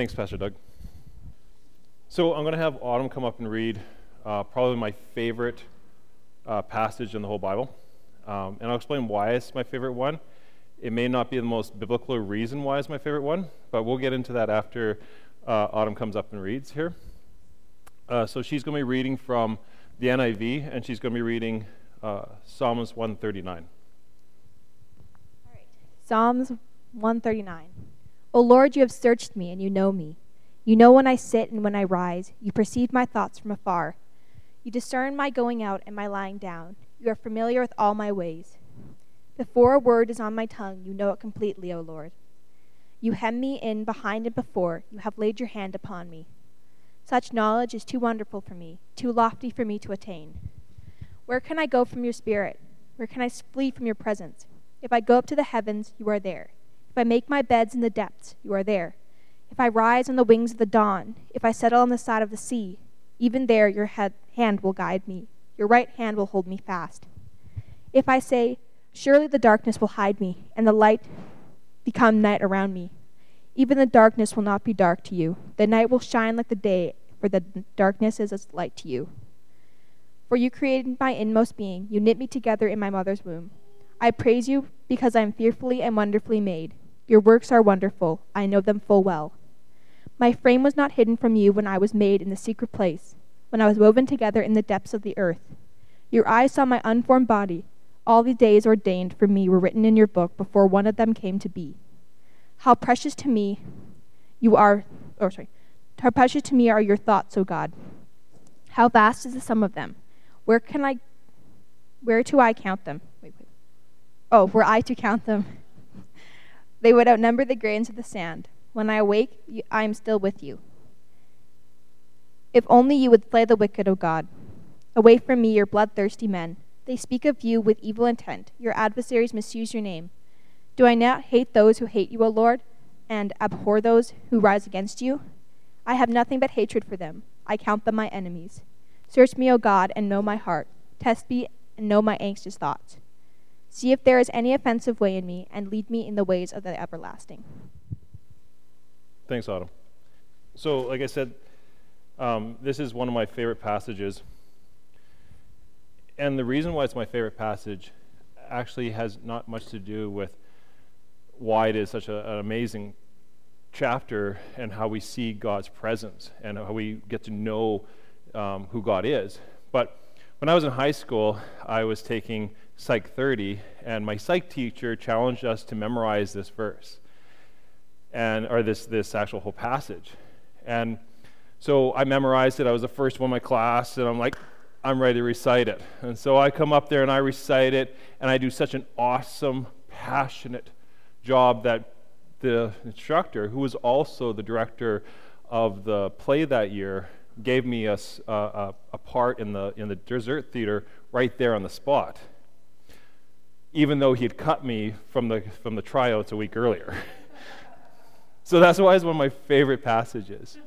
Thanks, Pastor Doug. So I'm going to have Autumn come up and read uh, probably my favorite uh, passage in the whole Bible. Um, and I'll explain why it's my favorite one. It may not be the most biblical reason why it's my favorite one, but we'll get into that after uh, Autumn comes up and reads here. Uh, so she's going to be reading from the NIV, and she's going to be reading uh, Psalms 139. All right. Psalms 139. O Lord, you have searched me, and you know me. You know when I sit and when I rise. You perceive my thoughts from afar. You discern my going out and my lying down. You are familiar with all my ways. Before a word is on my tongue, you know it completely, O Lord. You hem me in behind and before. You have laid your hand upon me. Such knowledge is too wonderful for me, too lofty for me to attain. Where can I go from your spirit? Where can I flee from your presence? If I go up to the heavens, you are there. If I make my beds in the depths, you are there. If I rise on the wings of the dawn, if I settle on the side of the sea, even there your head, hand will guide me, your right hand will hold me fast. If I say, Surely the darkness will hide me, and the light become night around me, even the darkness will not be dark to you. The night will shine like the day, for the darkness is as light to you. For you created my inmost being, you knit me together in my mother's womb. I praise you because I am fearfully and wonderfully made. Your works are wonderful, I know them full well. My frame was not hidden from you when I was made in the secret place, when I was woven together in the depths of the earth. Your eyes saw my unformed body. All the days ordained for me were written in your book before one of them came to be. How precious to me you are, or sorry, how precious to me are your thoughts, O God. How vast is the sum of them. Where can I, where do I count them? Wait, wait. Oh, were I to count them, they would outnumber the grains of the sand. When I awake, I am still with you. If only you would slay the wicked, O God. Away from me, your bloodthirsty men. They speak of you with evil intent. Your adversaries misuse your name. Do I not hate those who hate you, O Lord, and abhor those who rise against you? I have nothing but hatred for them. I count them my enemies. Search me, O God, and know my heart. Test me and know my anxious thoughts. See if there is any offensive way in me, and lead me in the ways of the everlasting. Thanks, Autumn. So, like I said, um, this is one of my favorite passages. And the reason why it's my favorite passage actually has not much to do with why it is such a, an amazing chapter and how we see God's presence and how we get to know um, who God is. But when I was in high school, I was taking Psych 30, and my psych teacher challenged us to memorize this verse and or this this actual whole passage. And so I memorized it. I was the first one in my class, and I'm like, I'm ready to recite it. And so I come up there and I recite it, and I do such an awesome, passionate job that the instructor, who was also the director of the play that year, gave me a, a, a part in the, in the dessert theater right there on the spot, even though he had cut me from the, from the tryouts a week earlier. So that's why it's one of my favorite passages.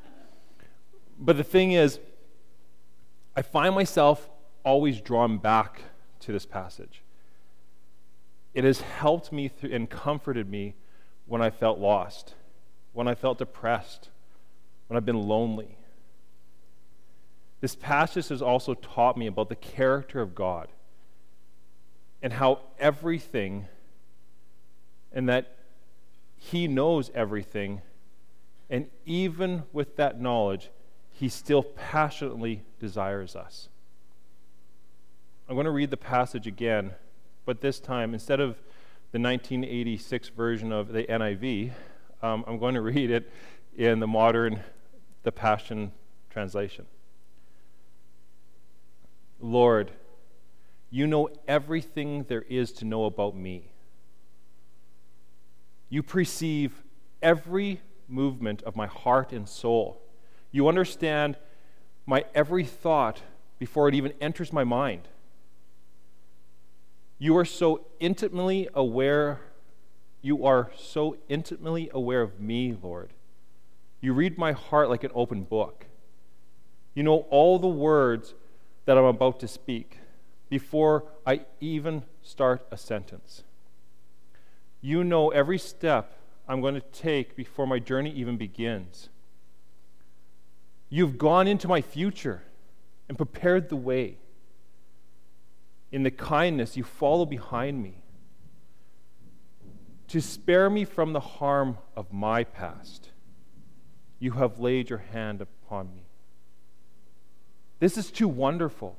But the thing is, I find myself always drawn back to this passage. It has helped me th- and comforted me when I felt lost, when I felt depressed, when I've been lonely. This passage has also taught me about the character of God and how everything, and that he knows everything. And even with that knowledge, He still passionately desires us. I'm going to read the passage again, but this time, instead of the 1986 version of the NIV, um, I'm going to read it in the modern, the Passion Translation. Lord, you know everything there is to know about me. You perceive every movement of my heart and soul. You understand my every thought before it even enters my mind. You are so intimately aware, you are so intimately aware of me, Lord. You read my heart like an open book. You know all the words that I'm about to speak before I even start a sentence. You know every step I'm going to take before my journey even begins. You've gone into my future and prepared the way. In the kindness, you follow behind me to spare me from the harm of my past. You have laid your hand upon me. This is too wonderful,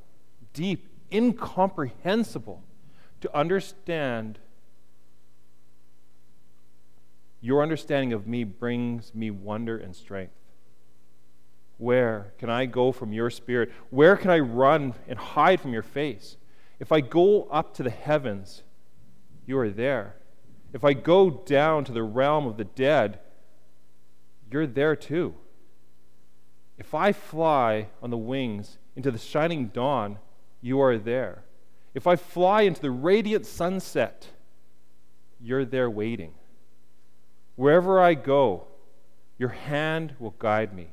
deep, incomprehensible to understand. Your understanding of me brings me wonder and strength. Where can I go from your spirit? Where can I run and hide from your face? If I go up to the heavens, you are there. If I go down to the realm of the dead, you're there too. If I fly on the wings into the shining dawn, you are there. If I fly into the radiant sunset, you're there waiting. Wherever I go, your hand will guide me.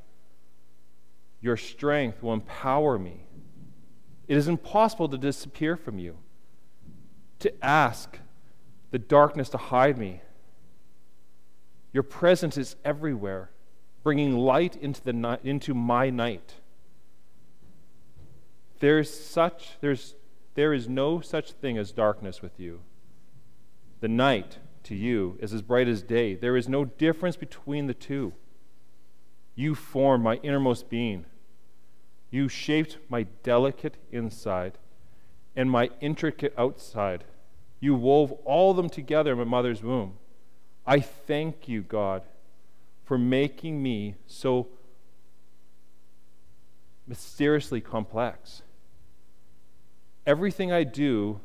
Your strength will empower me. It is impossible to disappear from you, to ask the darkness to hide me. Your presence is everywhere, bringing light into, the night, into my night. There's such, there's, there is no such thing as darkness with you. The night to you is as bright as day. There is no difference between the two. You formed my innermost being. You shaped my delicate inside and my intricate outside. You wove all of them together in my mother's womb. I thank you, God, for making me so mysteriously complex. Everything I do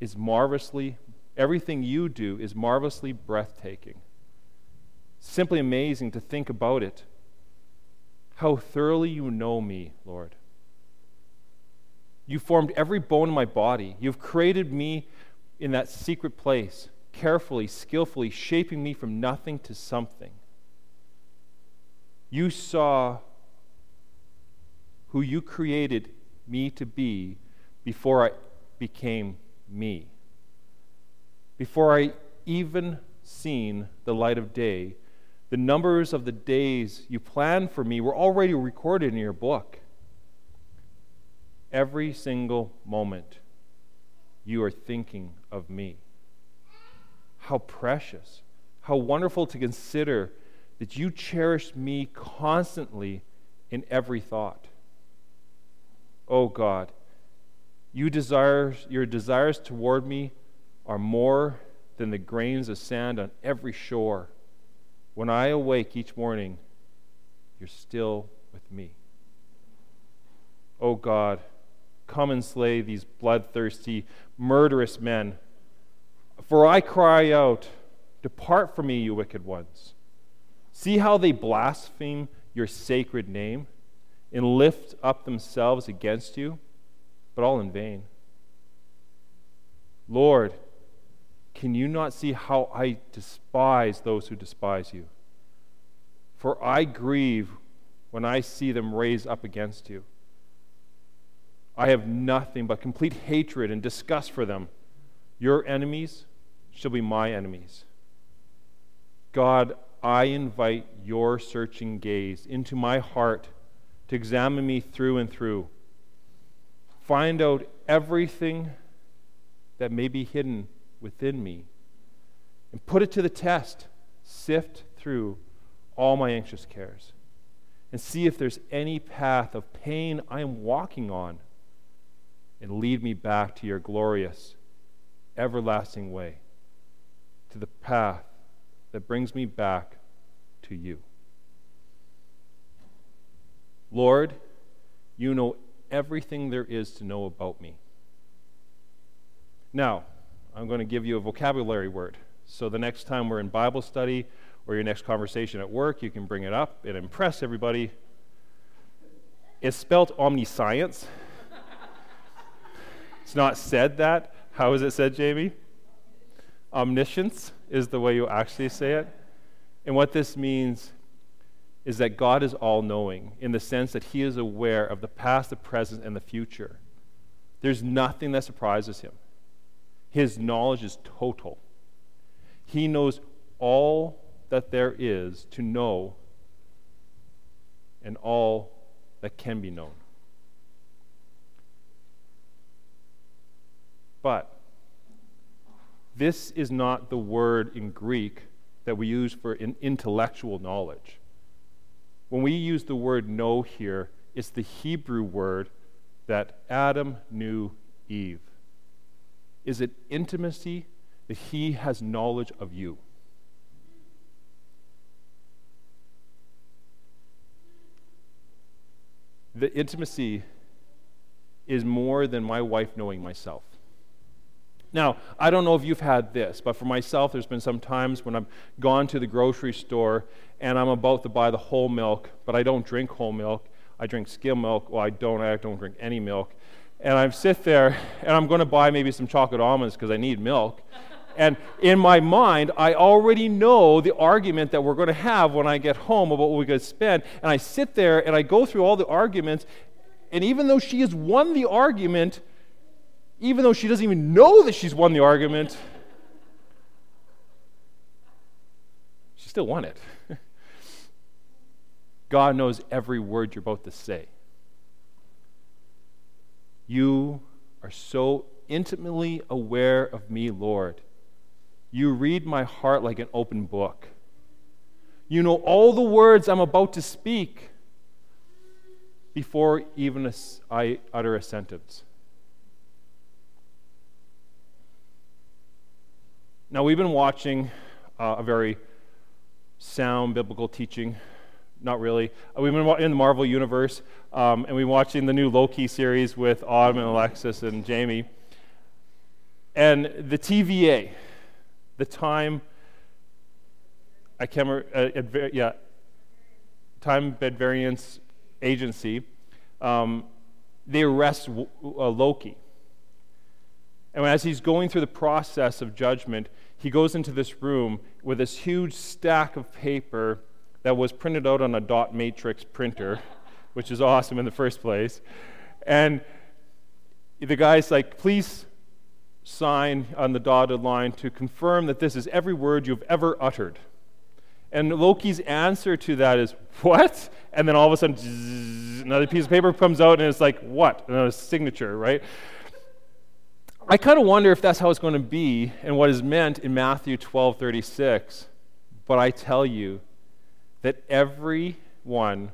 is marvelously, everything you do is marvelously breathtaking. Simply amazing to think about it how thoroughly you know me, Lord. You formed every bone in my body. You've created me in that secret place, carefully, skillfully, shaping me from nothing to something. You saw who you created me to be before I became me. Before I even seen the light of day, the numbers of the days you planned for me were already recorded in your book. Every single moment, you are thinking of me. How precious, how wonderful to consider that you cherish me constantly in every thought. Oh God, you your desires toward me are more than the grains of sand on every shore. When I awake each morning, you're still with me. Oh God, come and slay these bloodthirsty, murderous men. For I cry out, Depart from me, you wicked ones. See how they blaspheme your sacred name and lift up themselves against you, but all in vain. Lord, can you not see how I despise those who despise you? For I grieve when I see them raise up against you. I have nothing but complete hatred and disgust for them. Your enemies shall be my enemies. God, I invite your searching gaze into my heart to examine me through and through. Find out everything that may be hidden within me and put it to the test. Sift through all my anxious cares and see if there's any path of pain I am walking on and lead me back to your glorious, everlasting way, to the path that brings me back to you. Lord, you know everything there is to know about me. Now, I'm going to give you a vocabulary word. So the next time we're in Bible study or your next conversation at work, you can bring it up and impress everybody. It's spelled omniscience. it's not said that. How is it said, Jamie? Omniscience is the way you actually say it. And what this means is that God is all knowing in the sense that He is aware of the past, the present, and the future. There's nothing that surprises Him. His knowledge is total. He knows all that there is to know and all that can be known. But this is not the word in Greek that we use for in intellectual knowledge. When we use the word know here, it's the Hebrew word that Adam knew Eve. Is it intimacy that he has knowledge of you? The intimacy is more than my wife knowing myself. Now, I don't know if you've had this, but for myself, there's been some times when I've gone to the grocery store and I'm about to buy the whole milk, but I don't drink whole milk. I drink skim milk. Well, I don't. I don't drink any milk. And I sit there and I'm going to buy maybe some chocolate almonds because I need milk. And in my mind, I already know the argument that we're going to have when I get home about what we're going to spend. And I sit there and I go through all the arguments. And even though she has won the argument, even though she doesn't even know that she's won the argument, she still won it. God knows every word you're about to say. You are so intimately aware of me, Lord. You read my heart like an open book. You know all the words I'm about to speak before even I utter a sentence. Now, we've been watching uh, a very sound biblical teaching. Not really. Uh, we've been in the Marvel Universe, um, and we've been watching the new Loki series with Autumn and Alexis and Jamie. And the TVA, the time, I can't remember, uh, yeah, Time Bed Variance Agency, um, they arrest w- uh, Loki and as he's going through the process of judgment, he goes into this room with this huge stack of paper that was printed out on a dot matrix printer, which is awesome in the first place. And the guy's like, please sign on the dotted line to confirm that this is every word you've ever uttered. And Loki's answer to that is, What? And then all of a sudden, zzz, another piece of paper comes out and it's like, What? And a signature, right? I kind of wonder if that's how it's going to be and what is meant in Matthew 12 36. But I tell you that everyone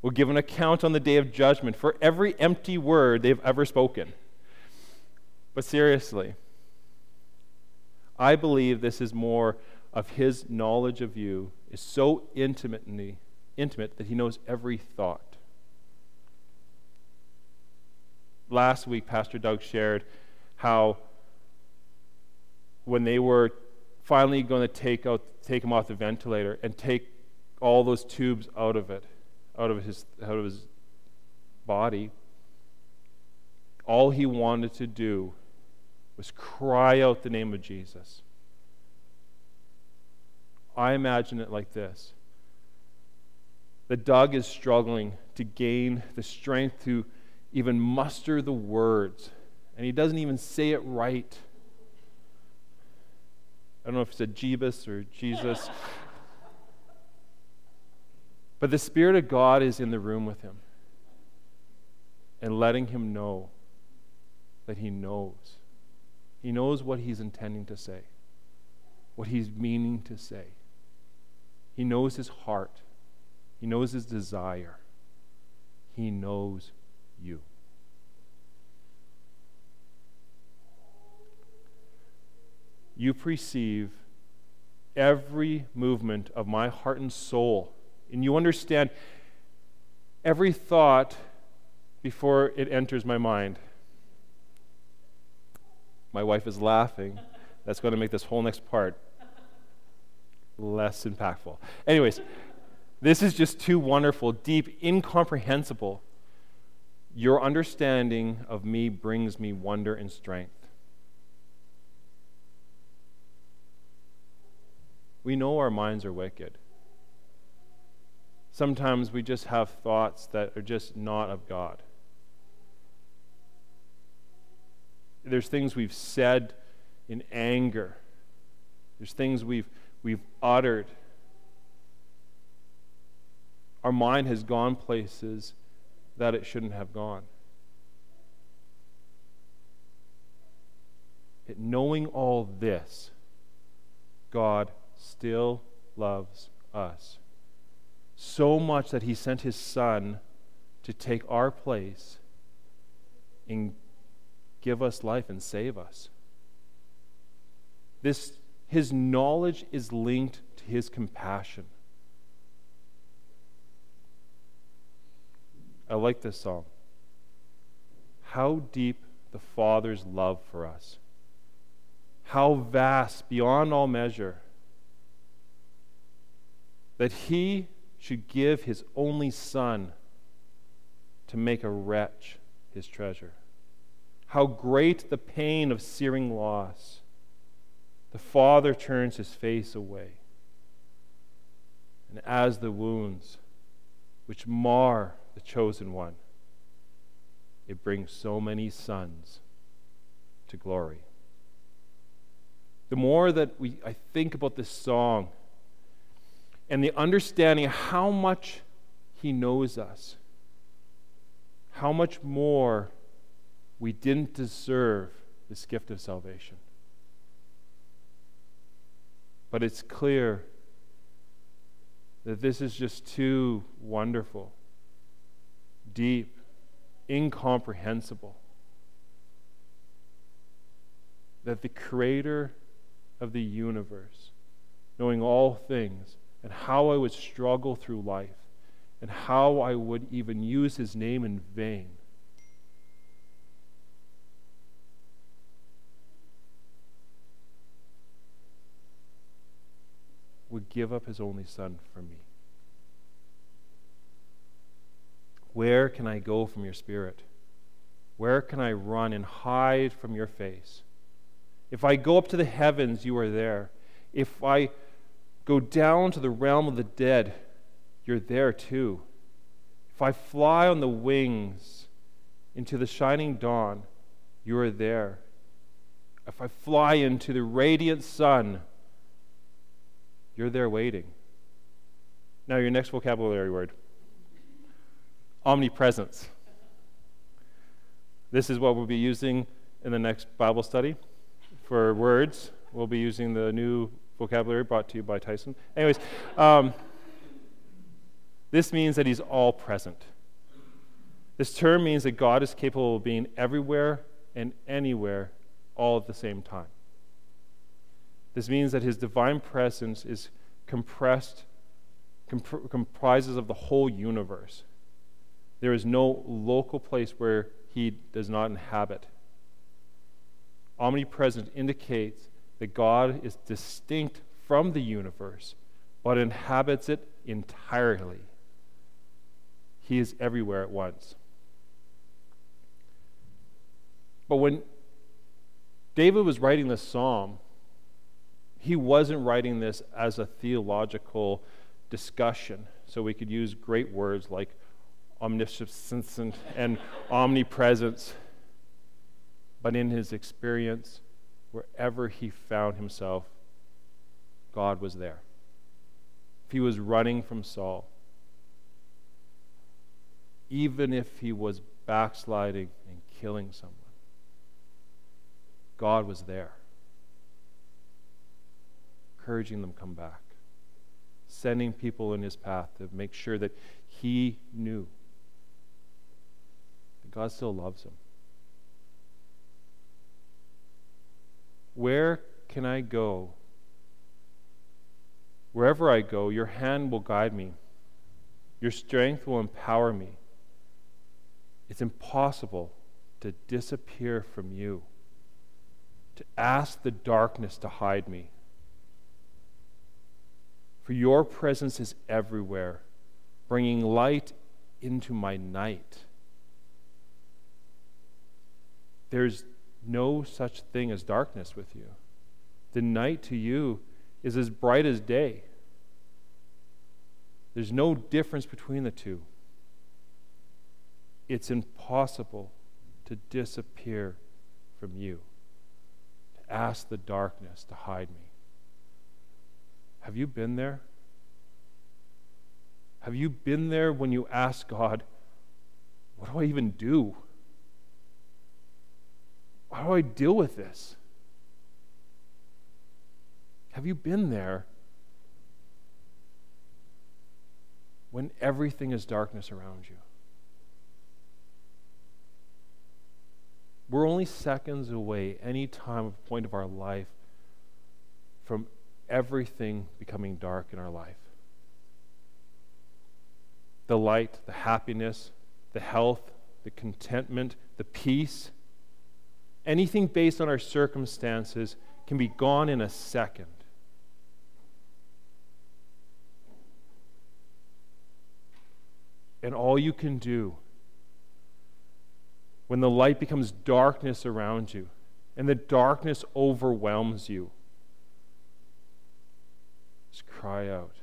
will give an account on the day of judgment for every empty word they've ever spoken. But seriously, I believe this is more of his knowledge of you is so intimately intimate that he knows every thought. Last week, Pastor Doug shared how when they were finally going to take out take him off the ventilator and take all those tubes out of it, out of his out of his body, all he wanted to do was cry out the name of Jesus. I imagine it like this. That Doug is struggling to gain the strength to even muster the words and he doesn't even say it right. I don't know if he said Jeebus or Jesus. but the Spirit of God is in the room with him and letting him know that he knows. He knows what he's intending to say, what he's meaning to say. He knows his heart, he knows his desire, he knows you. You perceive every movement of my heart and soul. And you understand every thought before it enters my mind. My wife is laughing. That's going to make this whole next part less impactful. Anyways, this is just too wonderful, deep, incomprehensible. Your understanding of me brings me wonder and strength. We know our minds are wicked. Sometimes we just have thoughts that are just not of God. There's things we've said in anger. There's things we've, we've uttered. our mind has gone places that it shouldn't have gone. It, knowing all this, God still loves us so much that he sent his son to take our place and give us life and save us. This, his knowledge is linked to his compassion. I like this song. How deep the Father's love for us. How vast beyond all measure that he should give his only son to make a wretch his treasure. How great the pain of searing loss. The father turns his face away. And as the wounds which mar the chosen one, it brings so many sons to glory. The more that we, I think about this song, and the understanding how much He knows us, how much more we didn't deserve this gift of salvation. But it's clear that this is just too wonderful, deep, incomprehensible. That the Creator of the universe, knowing all things, and how I would struggle through life and how I would even use his name in vain. Would give up his only son for me. Where can I go from your spirit? Where can I run and hide from your face? If I go up to the heavens, you are there. If I go down to the realm of the dead, you're there too. If I fly on the wings into the shining dawn, you are there. If I fly into the radiant sun, you're there waiting. Now, your next vocabulary word omnipresence. This is what we'll be using in the next Bible study. For words, we'll be using the new vocabulary brought to you by Tyson. Anyways, um, this means that he's all present. This term means that God is capable of being everywhere and anywhere all at the same time. This means that his divine presence is compressed, comp- comprises of the whole universe. There is no local place where he does not inhabit. Omnipresent indicates that God is distinct from the universe, but inhabits it entirely. He is everywhere at once. But when David was writing this psalm, he wasn't writing this as a theological discussion. So we could use great words like omniscience and omnipresence. But in his experience, wherever he found himself, God was there. If he was running from Saul, even if he was backsliding and killing someone, God was there, encouraging them to come back, sending people in his path to make sure that he knew that God still loves him. Where can I go? Wherever I go, your hand will guide me. Your strength will empower me. It's impossible to disappear from you, to ask the darkness to hide me. For your presence is everywhere, bringing light into my night. There's no such thing as darkness with you. The night to you is as bright as day. There's no difference between the two. It's impossible to disappear from you, to ask the darkness to hide me. Have you been there? Have you been there when you ask God, what do I even do? How do I deal with this? Have you been there when everything is darkness around you? We're only seconds away, any time of point of our life, from everything becoming dark in our life. The light, the happiness, the health, the contentment, the peace, anything based on our circumstances can be gone in a second. And all you can do when the light becomes darkness around you and the darkness overwhelms you is cry out.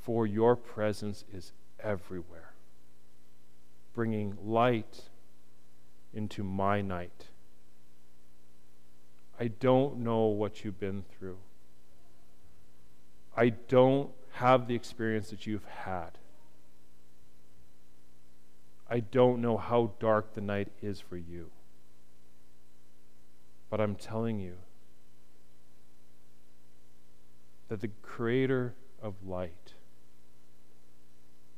For your presence is everywhere, bringing light into my night. I don't know what you've been through. I don't have the experience that you've had. I don't know how dark the night is for you. But I'm telling you that the creator of light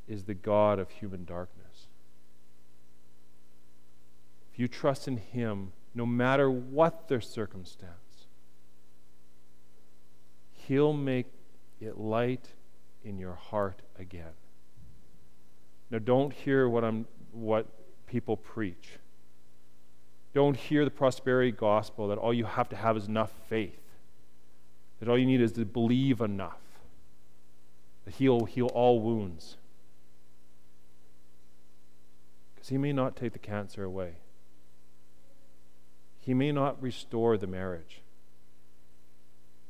is the God of human darkness. You trust in Him, no matter what their circumstance, He'll make it light in your heart again. Now, don't hear what, I'm, what people preach. Don't hear the prosperity gospel that all you have to have is enough faith, that all you need is to believe enough, that He'll heal all wounds. Because He may not take the cancer away, He may not restore the marriage,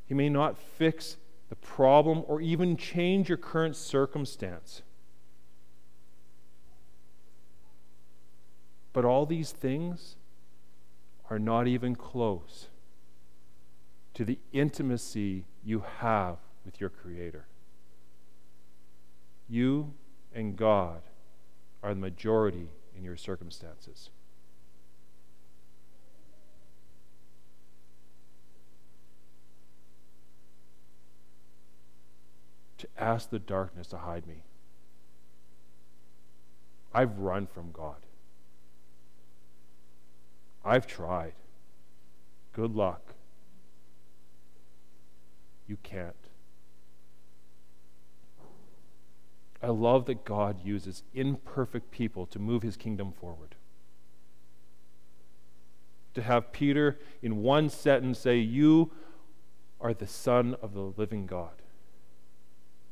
He may not fix the problem or even change your current circumstance. But all these things are not even close to the intimacy you have with your Creator. You and God are the majority in your circumstances. To ask the darkness to hide me. I've run from God. I've tried. Good luck. You can't. I love that God uses imperfect people to move his kingdom forward. To have Peter in one sentence say, You are the Son of the living God.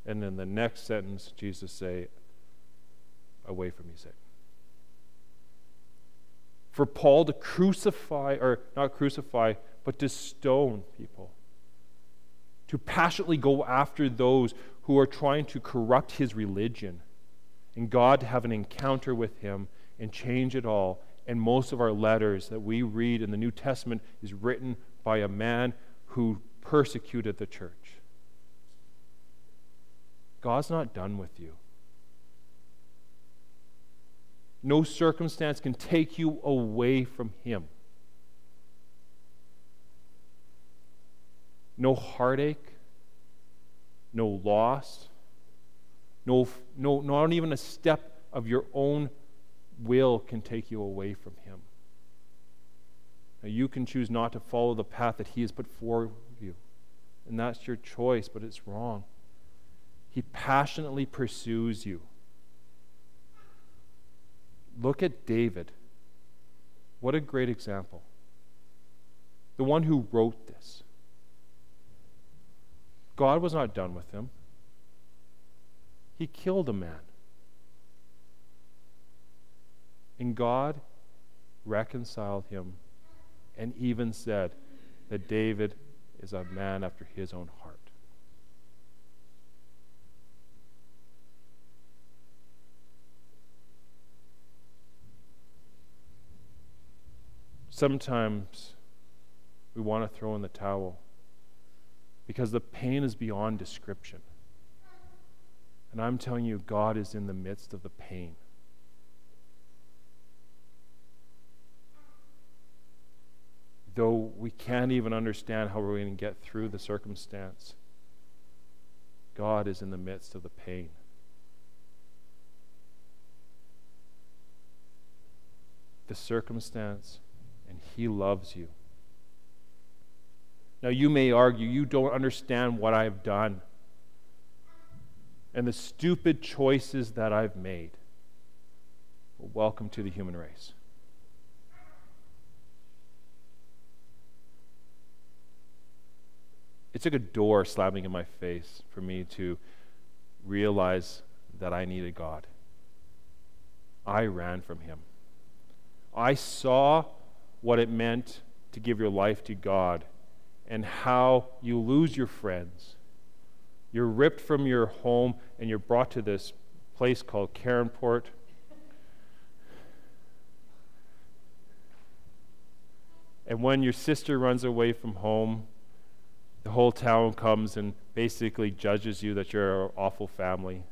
And in the next sentence, Jesus say, Away from me, Satan. For Paul to crucify, or not crucify, but to stone people. To passionately go after those who are trying to corrupt his religion. And God to have an encounter with him and change it all. And most of our letters that we read in the New Testament is written by a man who persecuted the church. God's not done with you. No circumstance can take you away from Him. No heartache, no loss, no, no, not even a step of your own will can take you away from Him. Now, you can choose not to follow the path that He has put for you, and that's your choice, but it's wrong. He passionately pursues you. Look at David. What a great example. The one who wrote this. God was not done with him. He killed a man. And God reconciled him and even said that David is a man after his own heart. Sometimes we want to throw in the towel because the pain is beyond description. And I'm telling you, God is in the midst of the pain. Though we can't even understand how we're going to get through the circumstance, God is in the midst of the pain. The circumstance, and He loves you. Now, you may argue you don't understand what I've done and the stupid choices that I've made. Well, welcome to the human race. It took a door slamming in my face for me to realize that I needed God. I ran from Him. I saw what it meant to give your life to God and how you lose your friends you're ripped from your home and you're brought to this place called Caronport. And when your sister runs away from home, the whole town comes and basically judges you that you're an awful family.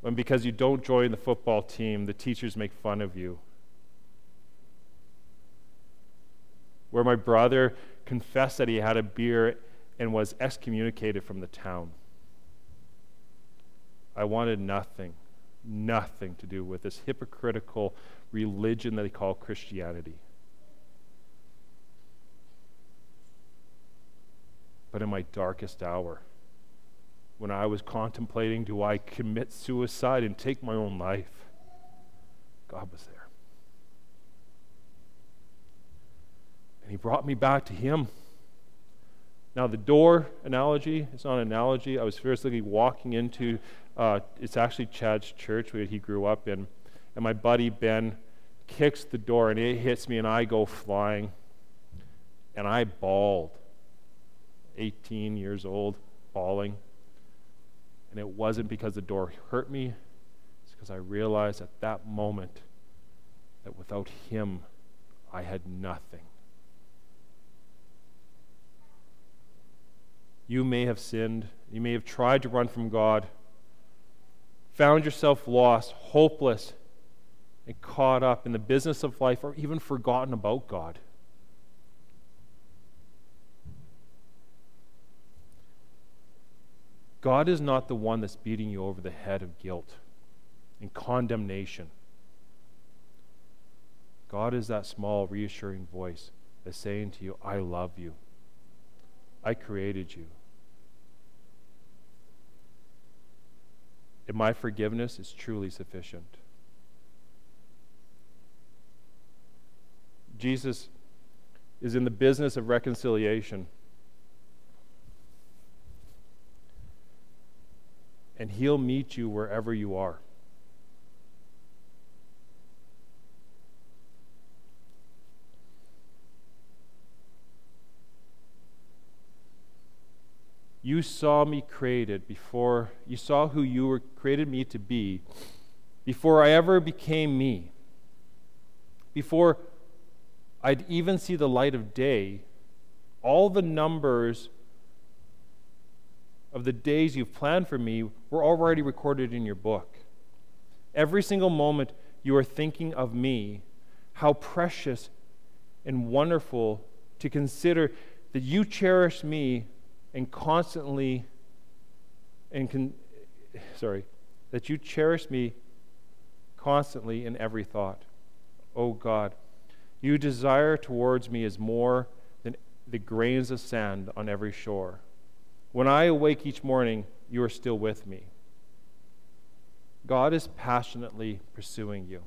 When because you don't join the football team, the teachers make fun of you. Where my brother confessed that he had a beer and was excommunicated from the town. I wanted nothing, nothing to do with this hypocritical religion that they call Christianity. But in my darkest hour, when I was contemplating, do I commit suicide and take my own life? God was there. And He brought me back to Him. Now, the door analogy is not an analogy. I was physically walking into, uh, it's actually Chad's church where he grew up in. And my buddy Ben kicks the door and it hits me and I go flying. And I bawled. 18 years old, bawling. And it wasn't because the door hurt me, it's because I realized at that moment that without him, I had nothing. You may have sinned. You may have tried to run from God, found yourself lost, hopeless, and caught up in the business of life, or even forgotten about God. God is not the one that's beating you over the head of guilt and condemnation. God is that small, reassuring voice that's saying to you, I love you. I created you. And my forgiveness is truly sufficient. Jesus is in the business of reconciliation. And he'll meet you wherever you are. You saw me created before, you saw who you were created me to be before I ever became me. Before I'd even see the light of day, all the numbers of the days you've planned for me were already recorded in your book. Every single moment you are thinking of me, how precious and wonderful to consider that you cherish me and constantly and con, sorry that you cherish me constantly in every thought. Oh god you desire towards me is more than the grains of sand on every shore. When i awake each morning you are still with me. God is passionately pursuing you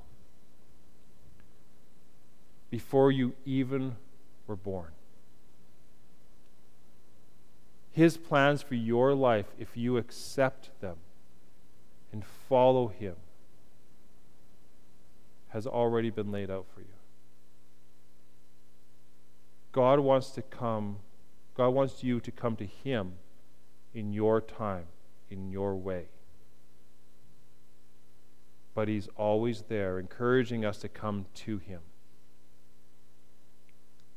before you even were born his plans for your life, if you accept them and follow Him, has already been laid out for you. God wants to come, God wants you to come to Him in your time, in your way. But He's always there, encouraging us to come to Him.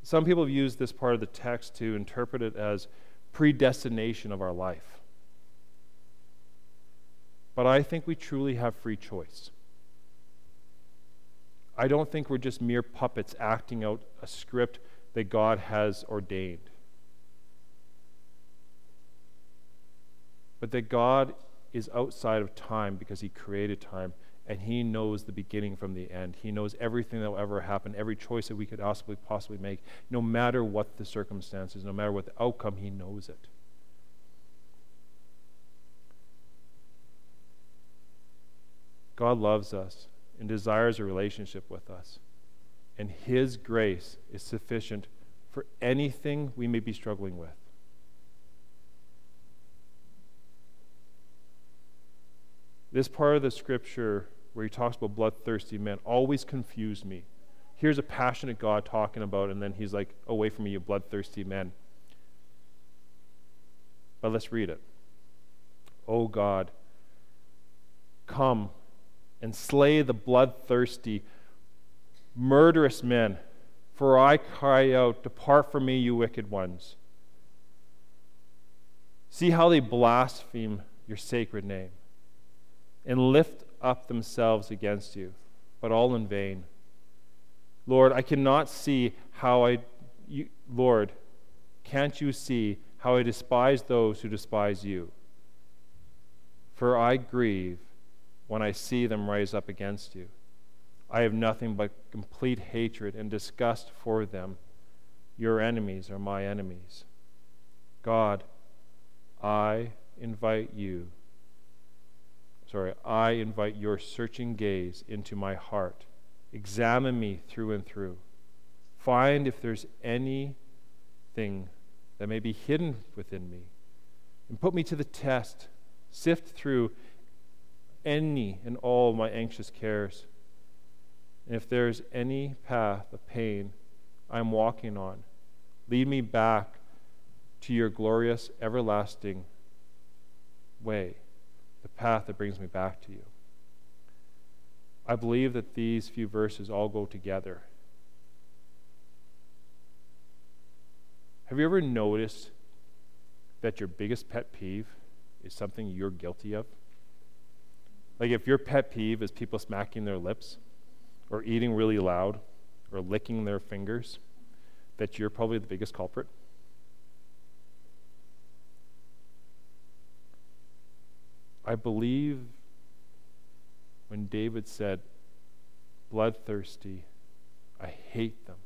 Some people have used this part of the text to interpret it as predestination of our life. But I think we truly have free choice. I don't think we're just mere puppets acting out a script that God has ordained. But that God is outside of time because He created time and He knows the beginning from the end. He knows everything that will ever happen, every choice that we could possibly, possibly make. No matter what the circumstances, no matter what the outcome, He knows it. God loves us and desires a relationship with us. And His grace is sufficient for anything we may be struggling with. This part of the scripture where he talks about bloodthirsty men always confused me. Here's a passionate God talking about, and then he's like, Away from me, you bloodthirsty men. But let's read it. Oh God, come and slay the bloodthirsty, murderous men, for I cry out, Depart from me, you wicked ones. See how they blaspheme your sacred name and lift up themselves against you, but all in vain. Lord, I cannot see how I, you, Lord, can't you see how I despise those who despise you? For I grieve when I see them rise up against you. I have nothing but complete hatred and disgust for them. Your enemies are my enemies. God, I invite you sorry, I invite your searching gaze into my heart. Examine me through and through. Find if there's anything that may be hidden within me. And put me to the test. Sift through any and all my anxious cares. And if there's any path of pain I'm walking on, lead me back to your glorious, everlasting way the path that brings me back to you. I believe that these few verses all go together. Have you ever noticed that your biggest pet peeve is something you're guilty of? Like if your pet peeve is people smacking their lips or eating really loud or licking their fingers, that you're probably the biggest culprit? I believe when David said, bloodthirsty, I hate them,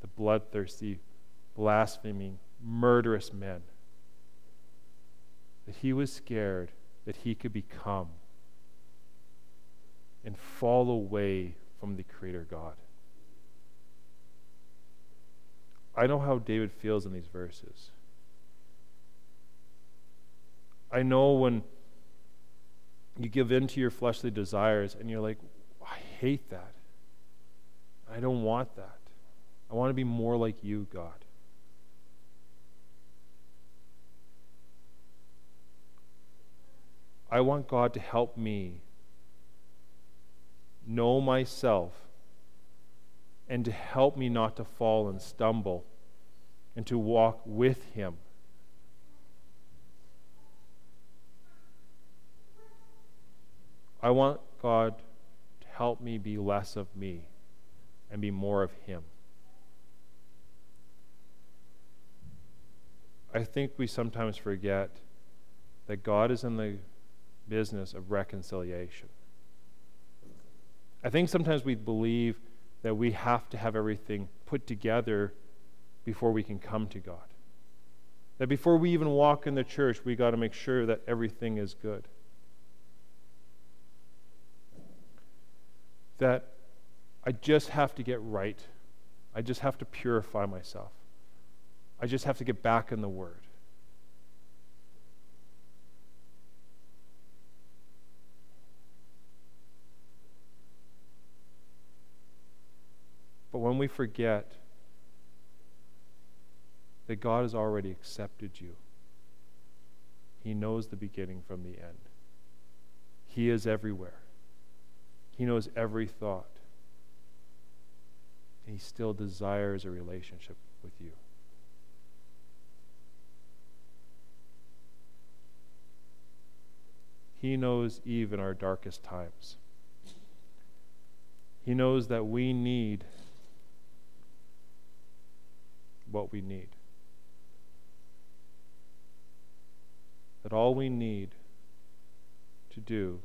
the bloodthirsty, blaspheming, murderous men, that he was scared that he could become and fall away from the Creator God. I know how David feels in these verses. I know when you give in to your fleshly desires and you're like, I hate that. I don't want that. I want to be more like you, God. I want God to help me know myself and to help me not to fall and stumble and to walk with Him. I want God to help me be less of me and be more of Him. I think we sometimes forget that God is in the business of reconciliation. I think sometimes we believe that we have to have everything put together before we can come to God. That before we even walk in the church, we got to make sure that everything is good. That I just have to get right. I just have to purify myself. I just have to get back in the Word. But when we forget that God has already accepted you, He knows the beginning from the end, He is everywhere. He knows every thought. And he still desires a relationship with you. He knows even our darkest times. He knows that we need what we need. That all we need to do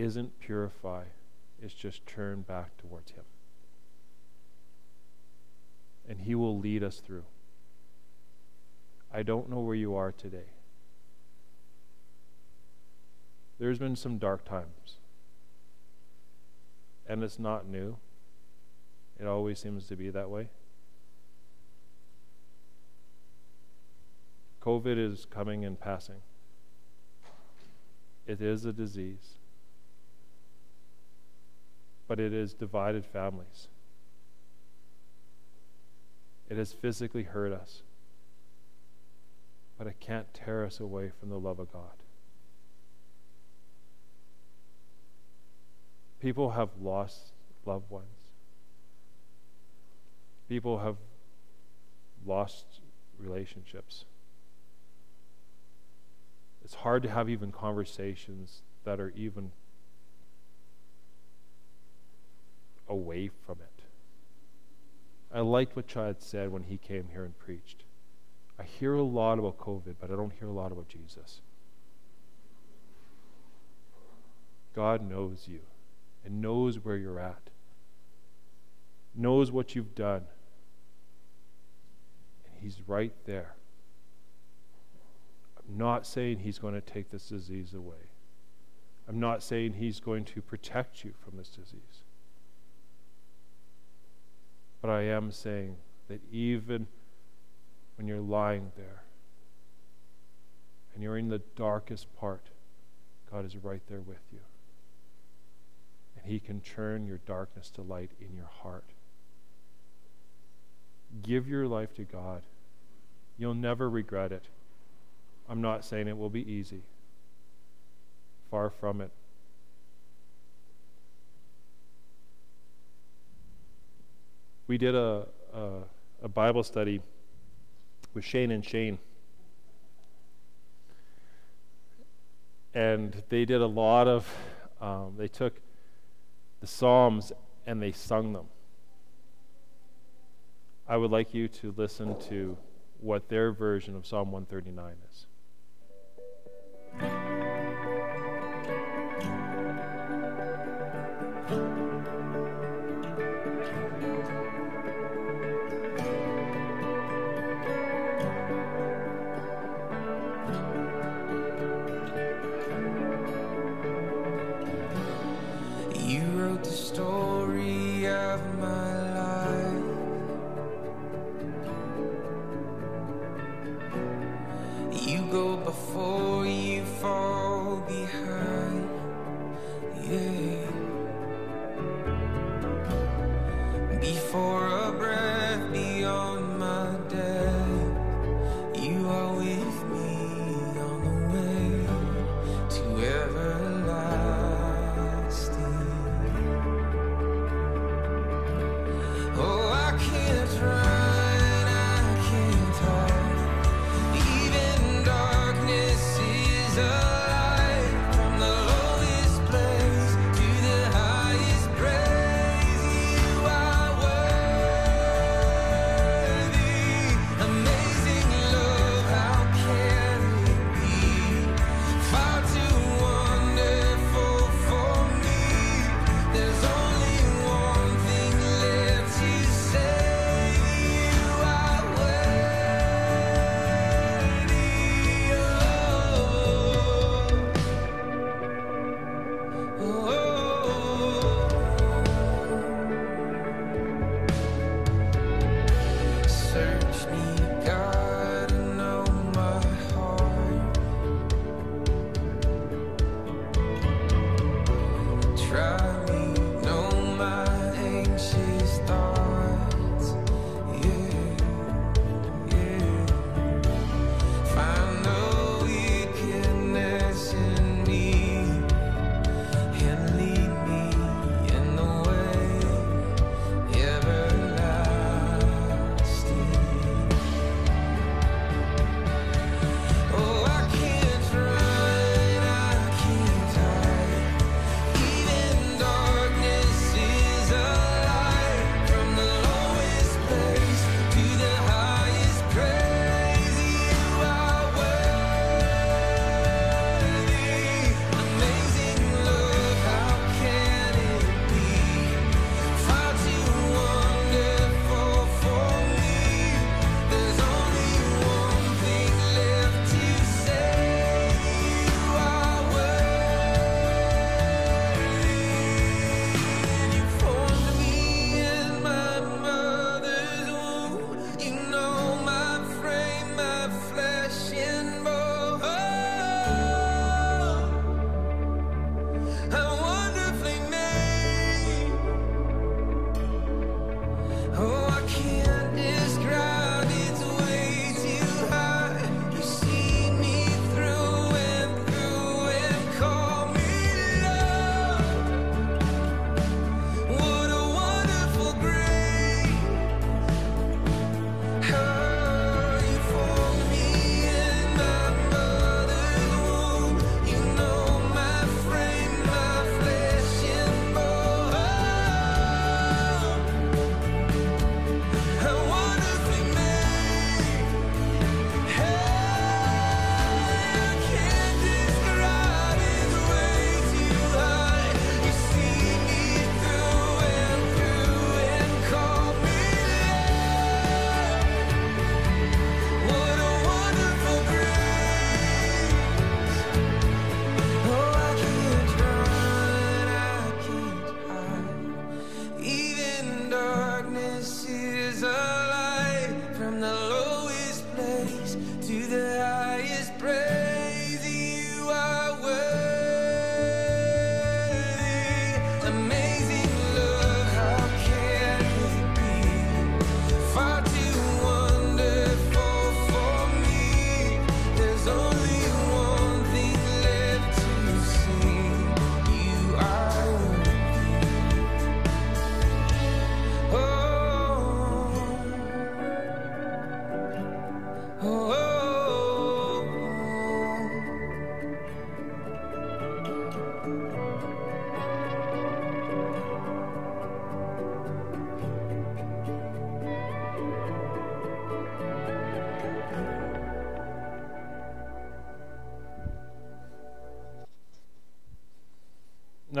isn't purify, it's just turn back towards Him. And He will lead us through. I don't know where you are today. There's been some dark times. And it's not new. It always seems to be that way. COVID is coming and passing. It is a disease. But it has divided families. It has physically hurt us but it can't tear us away from the love of God. People have lost loved ones. People have lost relationships. It's hard to have even conversations that are even away from it. I liked what Chad said when he came here and preached. I hear a lot about COVID, but I don't hear a lot about Jesus. God knows you and knows where you're at, knows what you've done, and He's right there. I'm not saying He's going to take this disease away. I'm not saying He's going to protect you from this disease. But I am saying that even when you're lying there and you're in the darkest part, God is right there with you. And He can turn your darkness to light in your heart. Give your life to God. You'll never regret it. I'm not saying it will be easy. Far from it. We did a, a, a Bible study with Shane and Shane. And they did a lot of, um, they took the Psalms and they sung them. I would like you to listen to what their version of Psalm 139 is.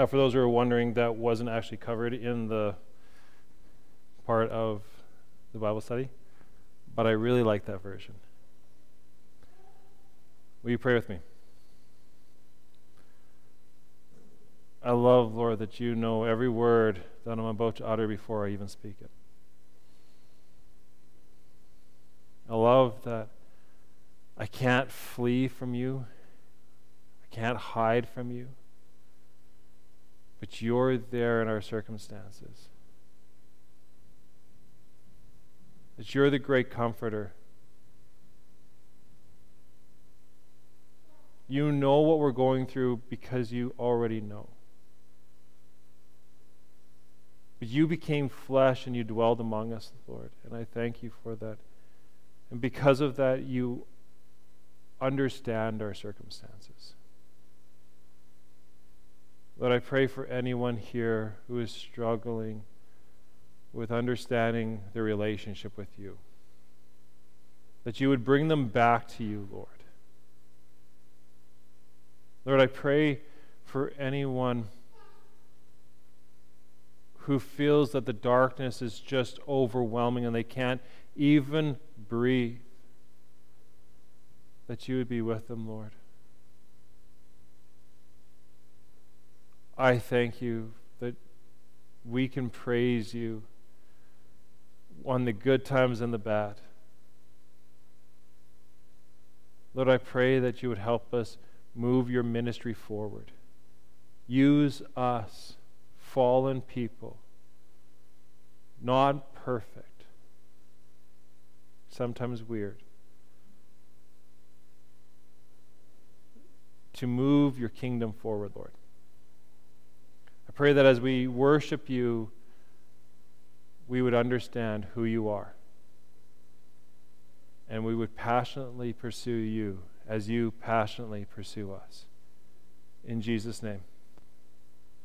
Now, for those who are wondering, that wasn't actually covered in the part of the Bible study, but I really like that version. Will you pray with me? I love, Lord, that you know every word that I'm about to utter before I even speak it. I love that I can't flee from you, I can't hide from you, but you're there in our circumstances. That you're the great comforter. You know what we're going through because you already know. But you became flesh and you dwelled among us, Lord. And I thank you for that. And because of that, you understand our circumstances. Lord, I pray for anyone here who is struggling with understanding their relationship with you, that you would bring them back to you, Lord. Lord, I pray for anyone who feels that the darkness is just overwhelming and they can't even breathe, that you would be with them, Lord. I thank you that we can praise you on the good times and the bad. Lord, I pray that you would help us move your ministry forward. Use us, fallen people, not perfect, sometimes weird, to move your kingdom forward, Lord. I pray that as we worship you, we would understand who you are. And we would passionately pursue you as you passionately pursue us. In Jesus' name.